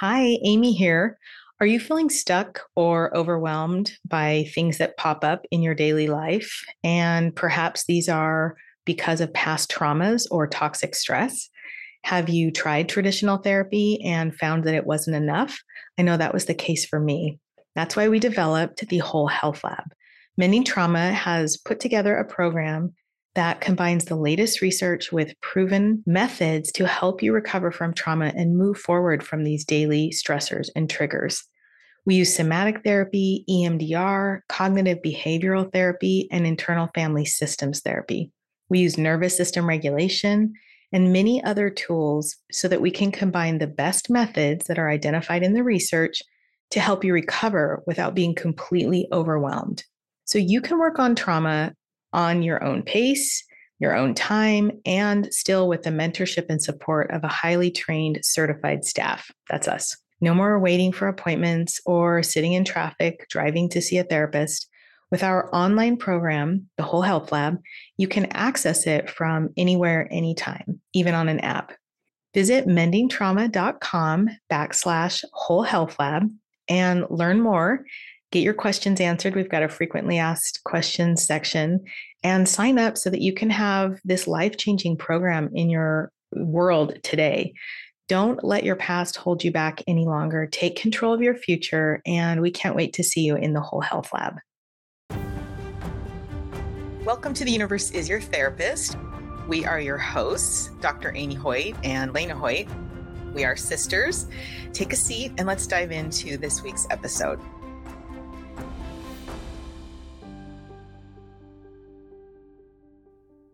Hi, Amy here. Are you feeling stuck or overwhelmed by things that pop up in your daily life? And perhaps these are because of past traumas or toxic stress. Have you tried traditional therapy and found that it wasn't enough? I know that was the case for me. That's why we developed the Whole Health Lab. Mending Trauma has put together a program that combines the latest research with proven methods to help you recover from trauma and move forward from these daily stressors and triggers. We use somatic therapy, EMDR, cognitive behavioral therapy, and internal family systems therapy. We use nervous system regulation and many other tools so that we can combine the best methods that are identified in the research to help you recover without being completely overwhelmed. So you can work on trauma on your own pace, your own time, and still with the mentorship and support of a highly trained certified staff. That's us. No more waiting for appointments or sitting in traffic, driving to see a therapist. With our online program, the Whole Health Lab, you can access it from anywhere, anytime, even on an app. Visit mendingtrauma.com backslash whole health lab and learn more Get your questions answered. We've got a frequently asked questions section and sign up so that you can have this life changing program in your world today. Don't let your past hold you back any longer. Take control of your future, and we can't wait to see you in the Whole Health Lab. Welcome to The Universe is Your Therapist. We are your hosts, Dr. Amy Hoyt and Leina Hoyt. We are sisters. Take a seat and let's dive into this week's episode.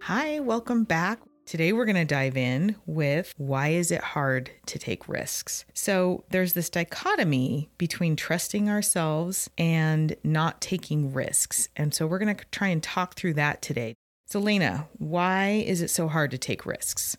Hi, welcome back. Today we're going to dive in with why is it hard to take risks? So there's this dichotomy between trusting ourselves and not taking risks. And so we're going to try and talk through that today. So Leina, why is it so hard to take risks?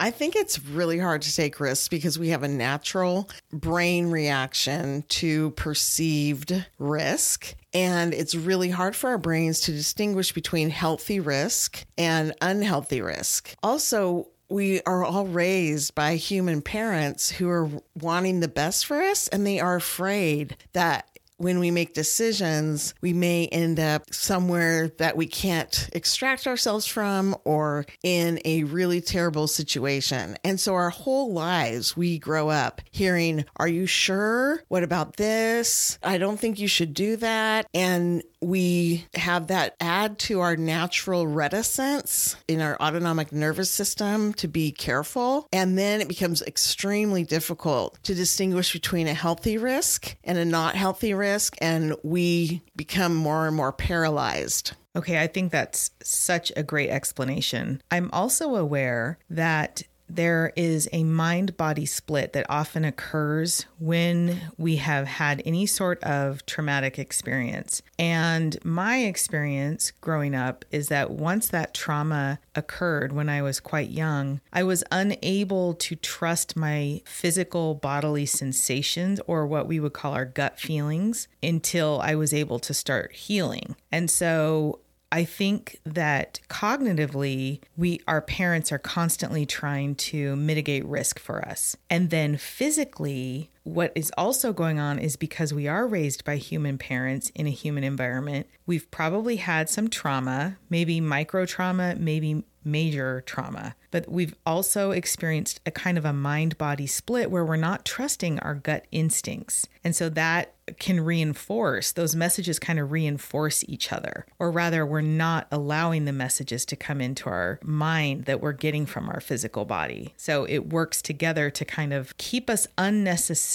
I think it's really hard to take risks because we have a natural brain reaction to perceived risk. And it's really hard for our brains to distinguish between healthy risk and unhealthy risk. Also, we are all raised by human parents who are wanting the best for us and they are afraid that when we make decisions, we may end up somewhere that we can't extract ourselves from or in a really terrible situation. And so our whole lives, we grow up hearing, Are you sure? What about this? I don't think you should do that. And we have that add to our natural reticence in our autonomic nervous system to be careful. And then it becomes extremely difficult to distinguish between a healthy risk and a not healthy risk. And we become more and more paralyzed. Okay, I think that's such a great explanation. I'm also aware that there is a mind body split that often occurs when we have had any sort of traumatic experience. And my experience growing up is that once that trauma occurred when I was quite young, I was unable to trust my physical bodily sensations or what we would call our gut feelings until I was able to start healing. And so I think that cognitively, we our parents are constantly trying to mitigate risk for us. And then physically, what is also going on is because we are raised by human parents in a human environment, we've probably had some trauma, maybe micro trauma, maybe major trauma. But we've also experienced a kind of a mind body split where we're not trusting our gut instincts. And so that can reinforce, those messages kind of reinforce each other. Or rather, we're not allowing the messages to come into our mind that we're getting from our physical body. So it works together to kind of keep us unnecessarily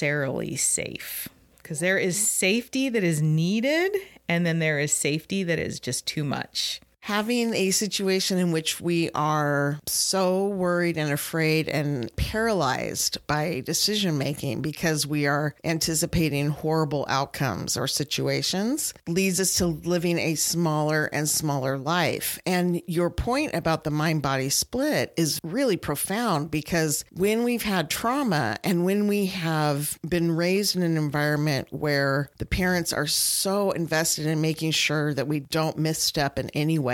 safe. Because there is safety that is needed, and then there is safety that is just too much having a situation in which we are so worried and afraid and paralyzed by decision making because we are anticipating horrible outcomes or situations leads us to living a smaller and smaller life. And your point about the mind body split is really profound because when we've had trauma and when we have been raised in an environment where the parents are so invested in making sure that we don't misstep in any way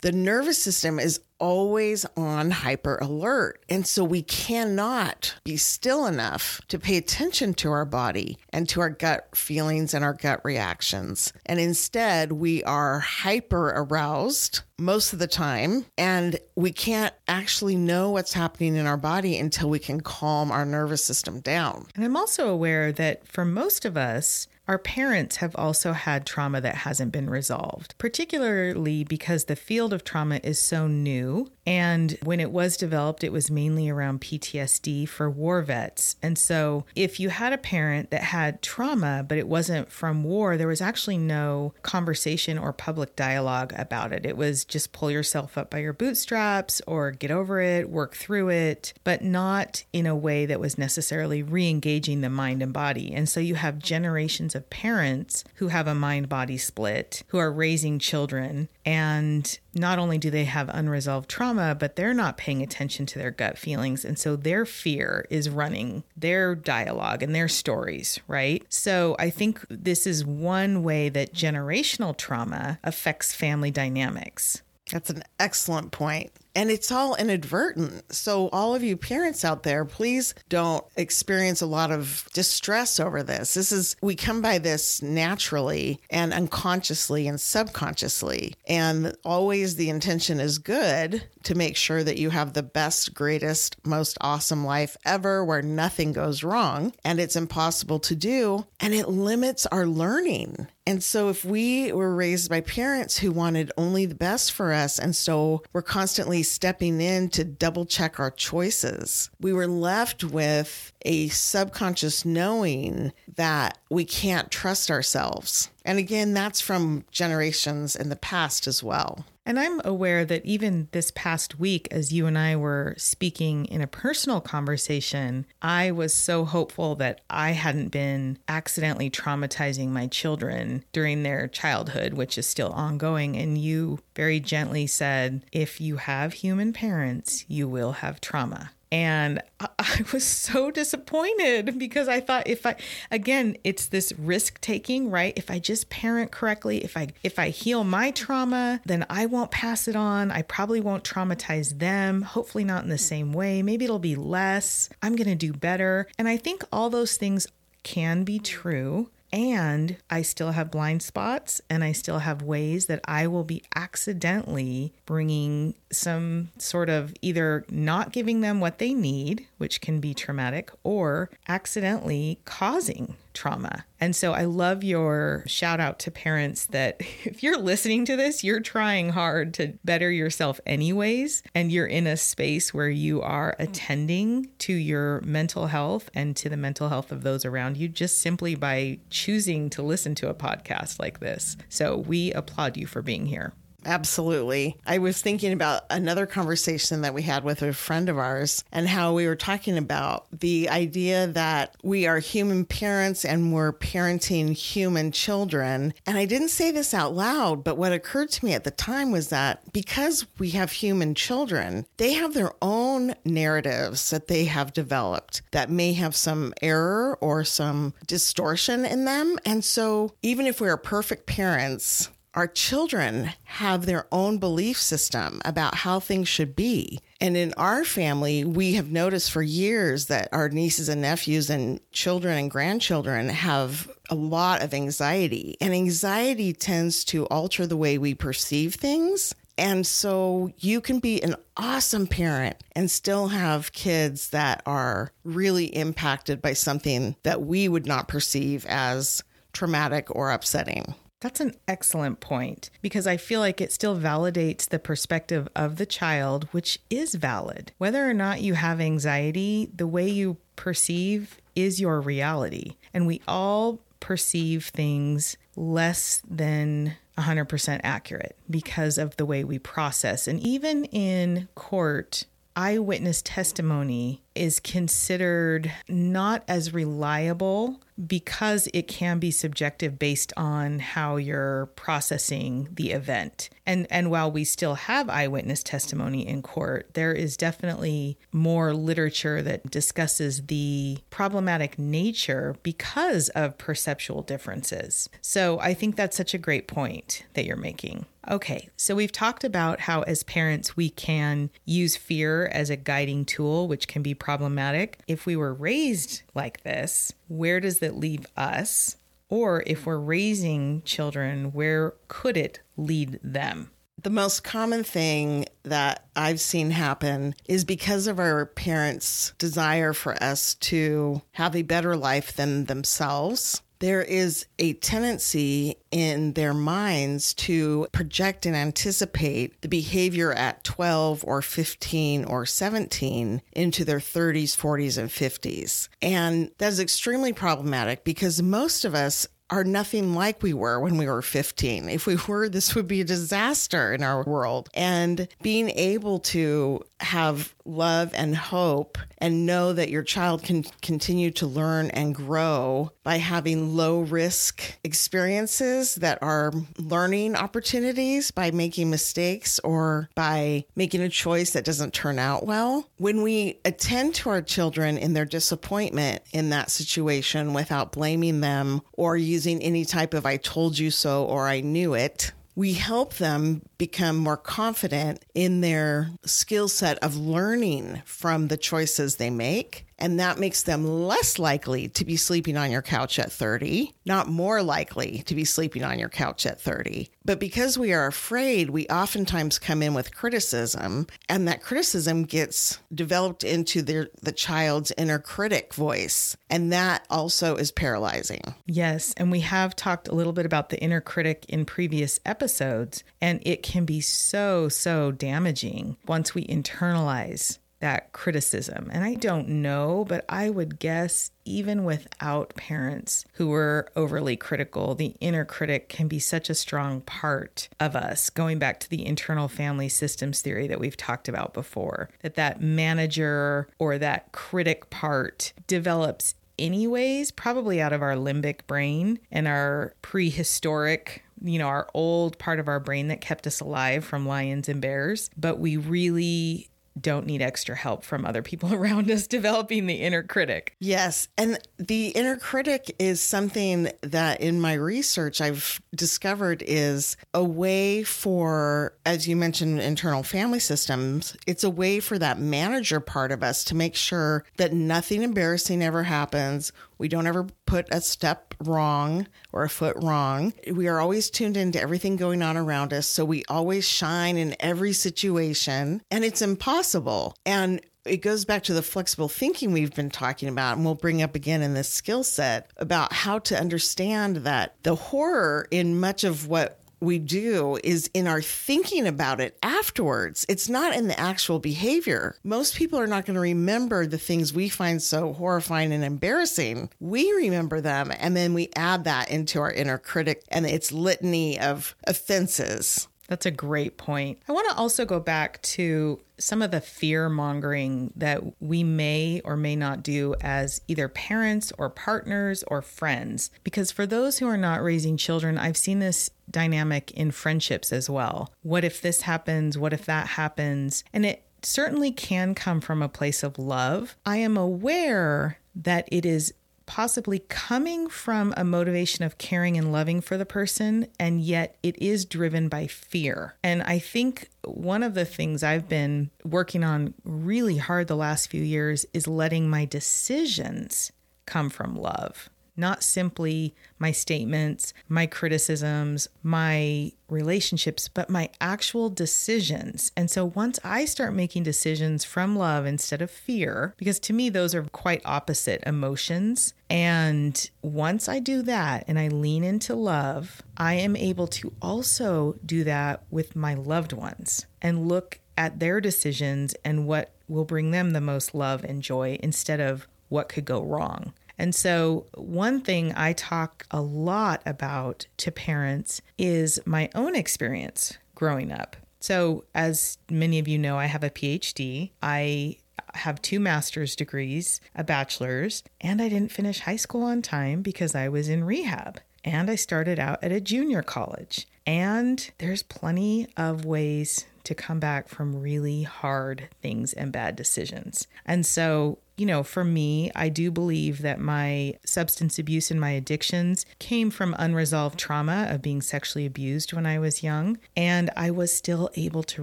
the nervous system is always on hyper alert. And so we cannot be still enough to pay attention to our body and to our gut feelings and our gut reactions. And instead, we are hyper aroused most of the time, and we can't actually know what's happening in our body until we can calm our nervous system down. And I'm also aware that for most of us, our parents have also had trauma that hasn't been resolved, particularly because the field of trauma is so new. And when it was developed, it was mainly around PTSD for war vets. And so, if you had a parent that had trauma, but it wasn't from war, there was actually no conversation or public dialogue about it. It was just pull yourself up by your bootstraps or get over it, work through it, but not in a way that was necessarily re engaging the mind and body. And so, you have generations of parents who have a mind body split, who are raising children and not only do they have unresolved trauma, but they're not paying attention to their gut feelings. And so their fear is running their dialogue and their stories, right? So I think this is one way that generational trauma affects family dynamics. That's an excellent point and it's all inadvertent. So, all of you parents out there, please don't experience a lot of distress over this. This is, we come by this naturally and unconsciously and subconsciously. And always the intention is good to make sure that you have the best, greatest, most awesome life ever where nothing goes wrong. And it's impossible to do. And it limits our learning. And so, if we were raised by parents who wanted only the best for us, and so we're constantly stepping in to double check our choices, we were left with a subconscious knowing that we can't trust ourselves. And again, that's from generations in the past as well. And I'm aware that even this past week, as you and I were speaking in a personal conversation, I was so hopeful that I hadn't been accidentally traumatizing my children during their childhood, which is still ongoing. And you very gently said, if you have human parents, you will have trauma. And I was so disappointed because I thought if I again it's this risk taking, right? If I just parent correctly, if I if I heal my trauma, then I won't pass it on. I probably won't traumatize them, hopefully not in the hmm. same way. Maybe it'll be less. I'm going to do better. And I think all those things can be hmm. true. And I still have blind spots and I still have ways that I will be accidentally bringing some sort of either not giving them what they need, which can be traumatic, or accidentally causing trauma. And so I love your shout out to parents that if you're listening to this, you're trying hard to better yourself, anyways, and you're in a space where you are attending to your mental health and to the mental health of those around you just simply by choosing to listen to a podcast like this. So we applaud you for being here. Absolutely. I was thinking about another conversation that we had with a friend of ours and how we were talking about the idea that we are human parents and we're parenting human children. And I didn't say this out loud, but what occurred to me at the time was that because we have human children, they have their own narratives that they have developed that may have some error or some distortion in them. And so even if we are perfect parents, our children have their own belief system about how things should be. And in our family, we have noticed for years that our nieces and nephews and children and grandchildren have a lot of anxiety. And anxiety tends to alter the way we perceive things. And so you can be an awesome parent and still have kids that are really impacted by something that we would not perceive as traumatic or upsetting. That's an excellent point because I feel like it still validates the perspective of the child, which is valid. Whether or not you have anxiety, the way you perceive is your reality. And we all perceive things less than 100% accurate because of the way we process. And even in court, eyewitness testimony is considered not as reliable because it can be subjective based on how you're processing the event. And and while we still have eyewitness testimony in court, there is definitely more literature that discusses the problematic nature because of perceptual differences. So I think that's such a great point that you're making. Okay, so we've talked about how as parents we can use fear as a guiding tool, which can be problematic. If we were raised like this, where does that leave us? Or if we're raising children, where could it lead them? The most common thing that I've seen happen is because of our parents' desire for us to have a better life than themselves there is a tendency in their minds to project and anticipate the behavior at 12 or 15 or 17 into their 30s, 40s, and 50s. And that is extremely problematic because most of us are nothing like we were when we were 15. If we were, this would be a disaster in our world. And being able to have love and hope and know that your child can continue to learn and grow by having low risk experiences that are learning opportunities by making mistakes or by making a choice that doesn't turn out well. When we attend to our children in their disappointment in that situation without blaming them or using any type of I told you so or I knew it, we help them become more confident in their skill set of learning from the choices they make and that makes them less likely to be sleeping on your couch at 30, not more likely to be sleeping on your couch at 30. But because we are afraid, we oftentimes come in with criticism, and that criticism gets developed into their, the child's inner critic voice. And that also is paralyzing. Yes. And we have talked a little bit about the inner critic in previous episodes, and it can be so, so damaging once we internalize that criticism. And I don't know, but I would guess even without parents who were overly critical, the inner critic can be such a strong part of us. Going back to the internal family systems theory that we've talked about before, that that manager or that critic part develops anyways, probably out of our limbic brain and our prehistoric you know, our old part of our brain that kept us alive from lions and bears, but we really don't need extra help from other people around us developing the inner critic. Yes. And the inner critic is something that in my research I've discovered is a way for, as you mentioned, internal family systems, it's a way for that manager part of us to make sure that nothing embarrassing ever happens. We don't ever put a step wrong or a foot wrong. We are always tuned into everything going on around us. So we always shine in every situation, and it's impossible. And it goes back to the flexible thinking we've been talking about, and we'll bring up again in this skill set about how to understand that the horror in much of what we do is in our thinking about it afterwards. It's not in the actual behavior. Most people are not going to remember the things we find so horrifying and embarrassing. We remember them and then we add that into our inner critic and its litany of offenses. That's a great point. I want to also go back to some of the fear mongering that we may or may not do as either parents or partners or friends. Because for those who are not raising children, I've seen this dynamic in friendships as well. What if this happens? What if that happens? And it certainly can come from a place of love. I am aware that it is possibly coming from a motivation of caring and loving for the person, and yet it is driven by fear. And I think one of the things I've been working on really hard the last few years is letting my decisions come from love not simply my statements, my criticisms, my relationships, but my actual decisions. And so once I start making decisions from love instead of fear, because to me, those are quite opposite emotions. And once I do that and I lean into love, I am able to also do that with my loved ones and look at their decisions and what will bring them the most love and joy instead of what could go wrong. And so, one thing I talk a lot about to parents is my own experience growing up. So, as many of you know, I have a PhD. I have two master's degrees, a bachelor's, and I didn't finish high school on time because I was in rehab. And I started out at a junior college. And there's plenty of ways to come back from really hard things and bad decisions. And so you know, for me, I do believe that my substance abuse and my addictions came from unresolved trauma of being sexually abused when I was young, and I was still able to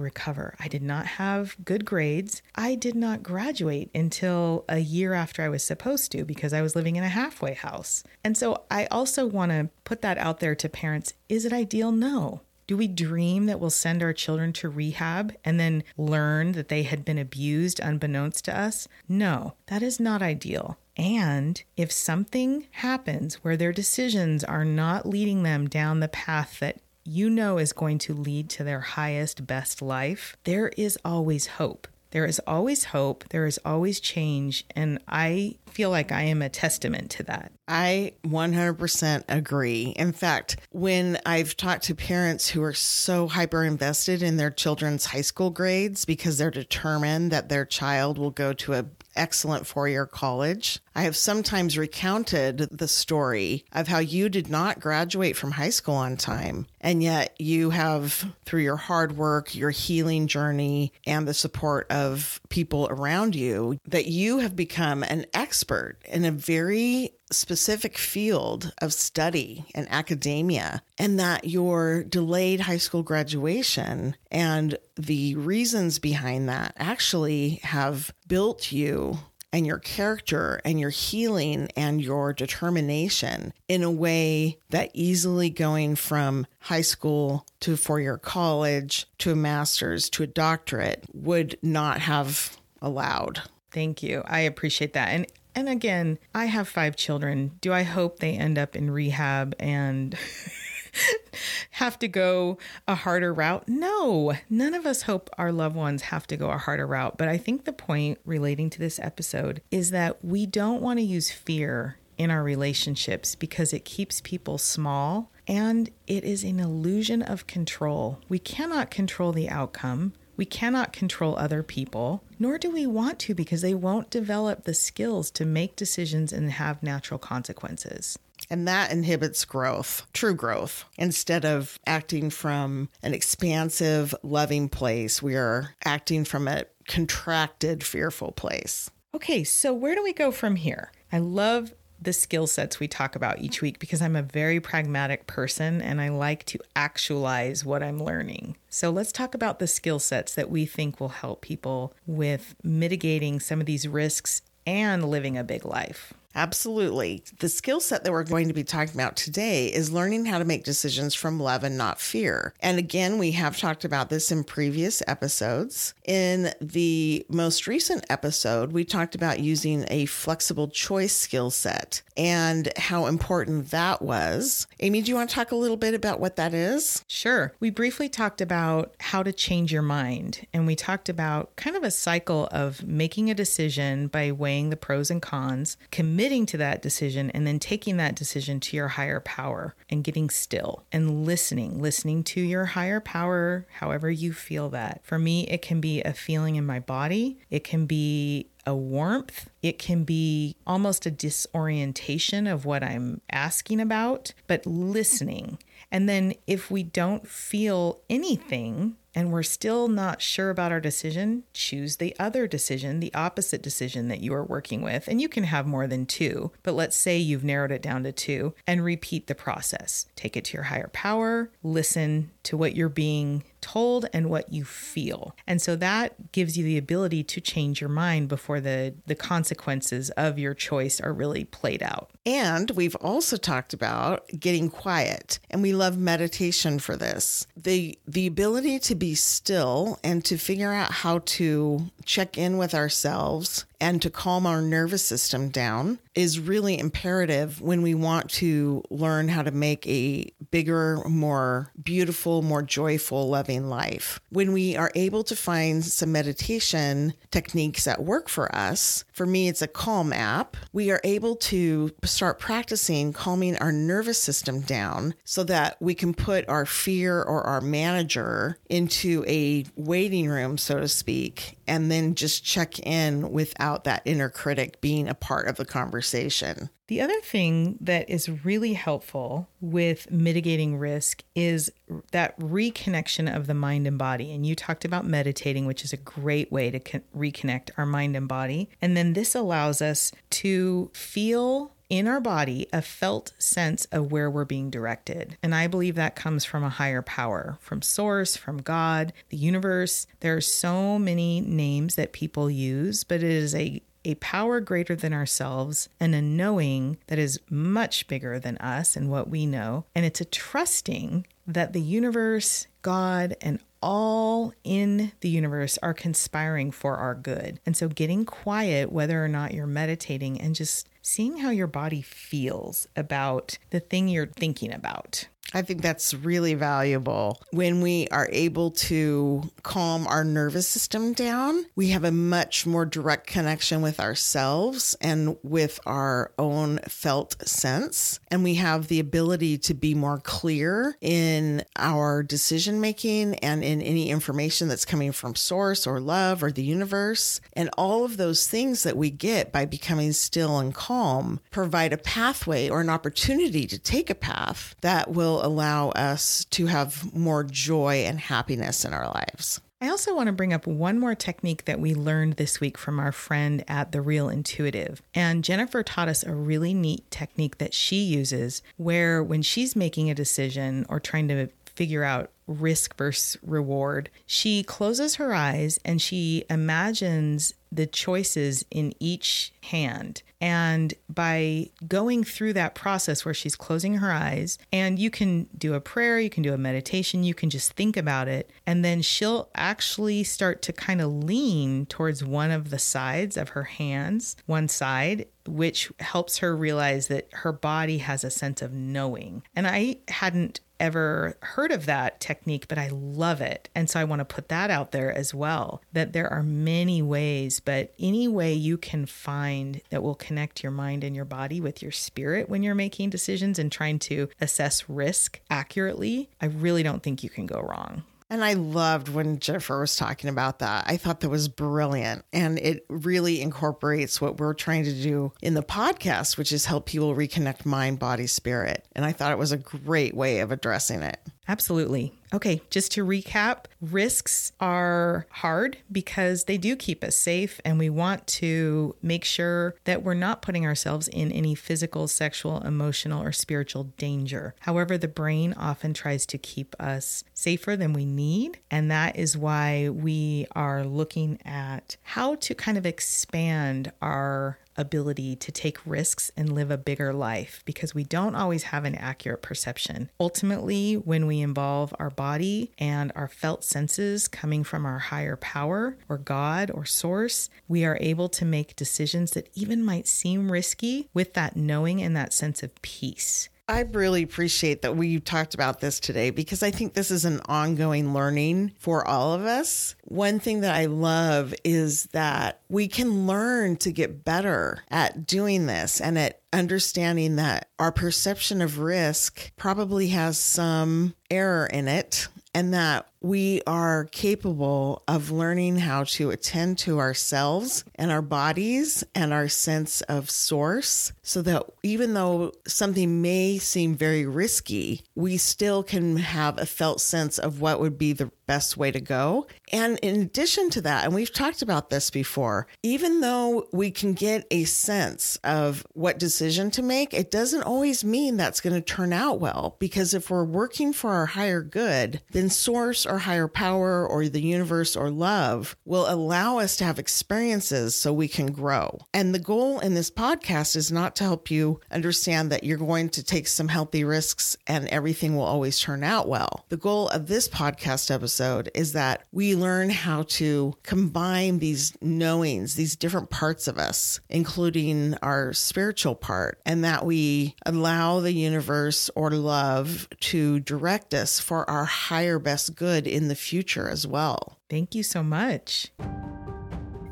recover. I did not have good grades. I did not graduate until a year after I was supposed to because I was living in a halfway house. And so I also want to put that out there to parents. Is it ideal? No. Do we dream that we'll send our children to rehab and then learn that they had been abused unbeknownst to us? No, that is not ideal. And if something happens where their decisions are not leading them down the path that you know is going to lead to their highest, best life, there is always hope. There is always hope. There is always change. And I feel like I am a testament to that. I 100% agree. In fact, when I've talked to parents who are so hyper invested in their children's high school grades because they're determined that their child will go to a excellent four year college. I have sometimes recounted the story of how you did not graduate from high school on time, and yet you have, through your hard work, your healing journey, and the support of people around you, that you have become an expert in a very specific field of study and academia, and that your delayed high school graduation and the reasons behind that actually have built you and your character and your healing and your determination in a way that easily going from high school to four year college to a master's to a doctorate would not have allowed. Thank you. I appreciate that. And and again, I have five children. Do I hope they end up in rehab and have to go a harder route? No, none of us hope our loved ones have to go a harder route. But I think the point relating to this episode is that we don't want to use fear in our relationships because it keeps people small and it is an illusion of control. We cannot control the outcome. We cannot control other people, nor do we want to because they won't develop the skills to make decisions and have natural consequences. And that inhibits growth, true growth. Instead of acting from an expansive, loving place, we are acting from a contracted, fearful place. Okay, so where do we go from here? I love the skill sets we talk about each week because I'm a very pragmatic person and I like to actualize what I'm learning. So let's talk about the skill sets that we think will help people with mitigating some of these risks and living a big life. Absolutely. The skill set that we're going to be talking about today is learning how to make decisions from love and not fear. And again, we have talked about this in previous episodes. In the most recent episode, we talked about using a flexible choice skill set and how important that was. Amy, do you want to talk a little bit about what that is? Sure. We briefly talked about how to change your mind, and we talked about kind of a cycle of making a decision by weighing the pros and cons, committing to that decision, and then taking that decision to your higher power and getting still and listening, listening to your higher power, however you feel that. For me, it can be a feeling in my body, it can be a warmth. It can be almost a disorientation of what I'm asking about, but listening. And then if we don't feel anything, and we're still not sure about our decision, choose the other decision, the opposite decision that you are working with. And you can have more than two, but let's say you've narrowed it down to two and repeat the process. Take it to your higher power, listen to what you're being told and what you feel. And so that gives you the ability to change your mind before the, the consequences of your choice are really played out. And we've also talked about getting quiet. And we love meditation for this. The the ability to be still and to figure out how to check in with ourselves and to calm our nervous system down is really imperative when we want to learn how to make a bigger, more beautiful, more joyful, loving life. When we are able to find some meditation techniques that work for us, for me, it's a Calm app, we are able to start practicing calming our nervous system down so that we can put our fear or our manager into a waiting room, so to speak, and then just check in without that inner critic being a part of the conversation. The other thing that is really helpful with mitigating risk is that reconnection of the mind and body. And you talked about meditating, which is a great way to con- reconnect our mind and body. And then this allows us to feel in our body a felt sense of where we're being directed. And I believe that comes from a higher power, from source, from God, the universe. There are so many names that people use, but it is a a power greater than ourselves and a knowing that is much bigger than us and what we know. And it's a trusting that the universe, God, and all in the universe are conspiring for our good. And so getting quiet, whether or not you're meditating, and just seeing how your body feels about the thing you're thinking about. I think that's really valuable. When we are able to calm our nervous system down, we have a much more direct connection with ourselves and with our own felt sense. And we have the ability to be more clear in our decision making and in any information that's coming from source or love or the universe. And all of those things that we get by becoming still and calm provide a pathway or an opportunity to take a path that will allow us to have more joy and happiness in our lives. I also want to bring up one more technique that we learned this week from our friend at The Real Intuitive. And Jennifer taught us a really neat technique that she uses where when she's making a decision or trying to figure out risk versus reward, she closes her eyes and she imagines the choices in each hand. And by going through that process where she's closing her eyes, and you can do a prayer, you can do a meditation, you can just think about it. And then she'll actually start to kind of lean towards one of the sides of her hands, one side, which helps her realize that her body has a sense of knowing. And I hadn't ever heard of that technique, but I love it. And so I want to put that out there as well that there are many ways, but any way you can find that will connect your mind and your body with your spirit when you're making decisions and trying to assess risk accurately, I really don't think you can go wrong. And I loved when Jennifer was talking about that. I thought that was brilliant. And it really incorporates what we're trying to do in the podcast, which is help people reconnect mind, body, spirit. And I thought it was a great way of addressing it. Absolutely. Okay, just to recap, risks are hard because they do keep us safe, and we want to make sure that we're not putting ourselves in any physical, sexual, emotional, or spiritual danger. However, the brain often tries to keep us safer than we need, and that is why we are looking at how to kind of expand our ability to take risks and live a bigger life because we don't always have an accurate perception. Ultimately, when we involve our body and our felt senses coming from our higher power or God or source, we are able to make decisions that even might seem risky with that knowing and that sense of peace. I really appreciate that we talked about this today because I think this is an ongoing learning for all of us. One thing that I love is that we can learn to get better at doing this and at understanding that our perception of risk probably has some error in it and that we are capable of learning how to attend to ourselves and our bodies and our sense of source so that even though something may seem very risky, we still can have a felt sense of what would be the best way to go. And in addition to that, and we've talked about this before, even though we can get a sense of what decision to make, it doesn't always mean that's going to turn out well. Because if we're working for our higher good, then source or higher power or the universe or love will allow us to have experiences so we can grow. And the goal in this podcast is not to help you understand that you're going to take some healthy risks and everything will always turn out well. The goal of this podcast episode is that we learn how to combine these knowings, these different parts of us, including our spiritual part, and that we allow the universe or love to direct us for our higher best good in the future as well. Thank you so much.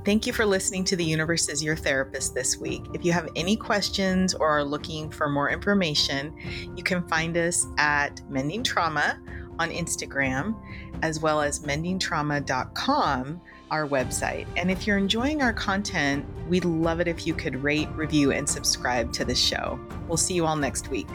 Thank you for listening to The Universe is Your Therapist this week. If you have any questions or are looking for more information, you can find us at Mending Trauma on Instagram, as well as mendingtrauma.com our website. And if you're enjoying our content, we'd love it if you could rate, review, and subscribe to the show. We'll see you all next week.